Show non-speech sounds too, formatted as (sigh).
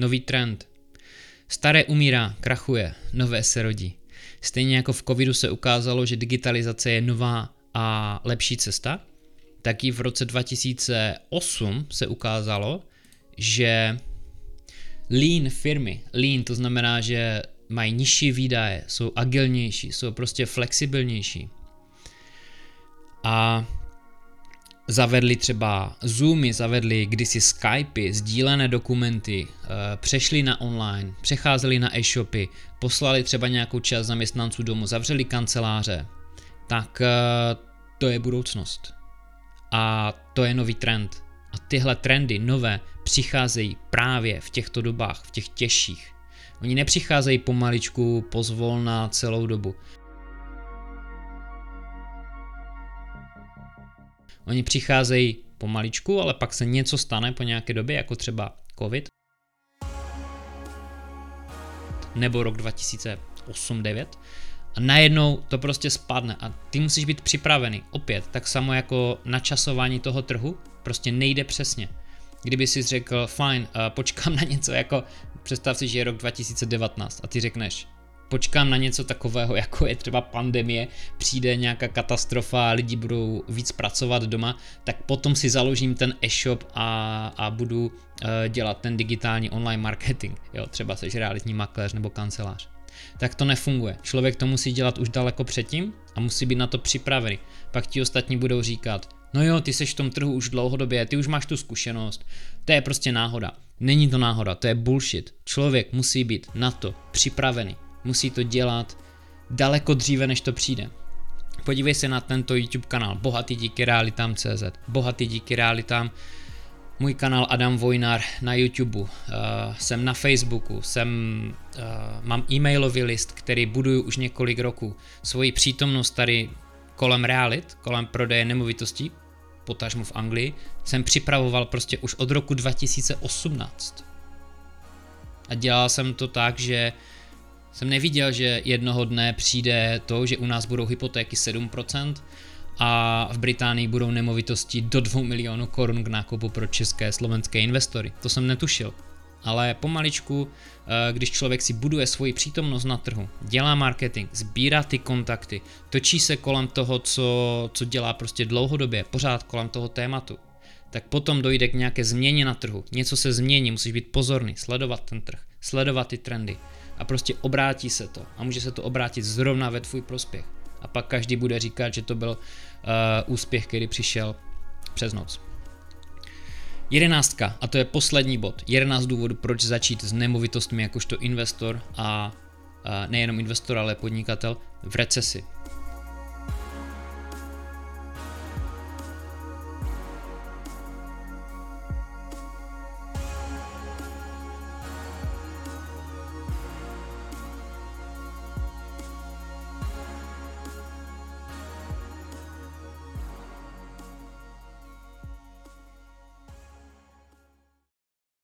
nový trend. Staré umírá, krachuje, nové se rodí. Stejně jako v covidu se ukázalo, že digitalizace je nová a lepší cesta, tak i v roce 2008 se ukázalo, že lean firmy, lean to znamená, že mají nižší výdaje, jsou agilnější, jsou prostě flexibilnější. A zavedli třeba Zoomy, zavedli kdysi Skypey, sdílené dokumenty, eh, přešli na online, přecházeli na e-shopy, poslali třeba nějakou část zaměstnanců domů, zavřeli kanceláře, tak eh, to je budoucnost. A to je nový trend. A tyhle trendy nové přicházejí právě v těchto dobách, v těch těžších. Oni nepřicházejí pomaličku, pozvolna celou dobu. Oni přicházejí pomaličku, ale pak se něco stane po nějaké době, jako třeba COVID. Nebo rok 2008-2009 a najednou to prostě spadne a ty musíš být připravený. Opět, tak samo jako načasování toho trhu, prostě nejde přesně. Kdyby si řekl, fajn, uh, počkám na něco jako, představ si, že je rok 2019 a ty řekneš, počkám na něco takového, (laughs) jako je třeba pandemie, přijde nějaká katastrofa lidi budou víc pracovat doma, tak potom si založím ten e-shop a, a budu uh, dělat ten digitální online marketing. Jo, třeba seš realitní makléř nebo kancelář tak to nefunguje. Člověk to musí dělat už daleko předtím a musí být na to připravený. Pak ti ostatní budou říkat, no jo, ty seš v tom trhu už dlouhodobě, ty už máš tu zkušenost, to je prostě náhoda. Není to náhoda, to je bullshit. Člověk musí být na to připravený, musí to dělat daleko dříve, než to přijde. Podívej se na tento YouTube kanál Bohatý díky realitám.cz Bohatý díky realitám můj kanál Adam Vojnar na YouTube, uh, jsem na Facebooku, jsem, uh, mám e-mailový list, který buduju už několik roků. Svoji přítomnost tady kolem realit, kolem prodeje nemovitostí, potažmu v Anglii, jsem připravoval prostě už od roku 2018. A dělal jsem to tak, že jsem neviděl, že jednoho dne přijde to, že u nás budou hypotéky 7%, a v Británii budou nemovitosti do 2 milionů korun k nákupu pro české slovenské investory. To jsem netušil. Ale pomaličku, eh, když člověk si buduje svoji přítomnost na trhu, dělá marketing, sbírá ty kontakty, točí se kolem toho, co, co dělá prostě dlouhodobě, pořád kolem toho tématu, tak potom dojde k nějaké změně na trhu. Něco se změní, musíš být pozorný, sledovat ten trh, sledovat ty trendy a prostě obrátí se to a může se to obrátit zrovna ve tvůj prospěch. A pak každý bude říkat, že to byl uh, úspěch, který přišel přes noc. Jedenáctka, a to je poslední bod. Jedenáct důvodů, proč začít s nemovitostmi jakožto investor a uh, nejenom investor, ale podnikatel v recesi.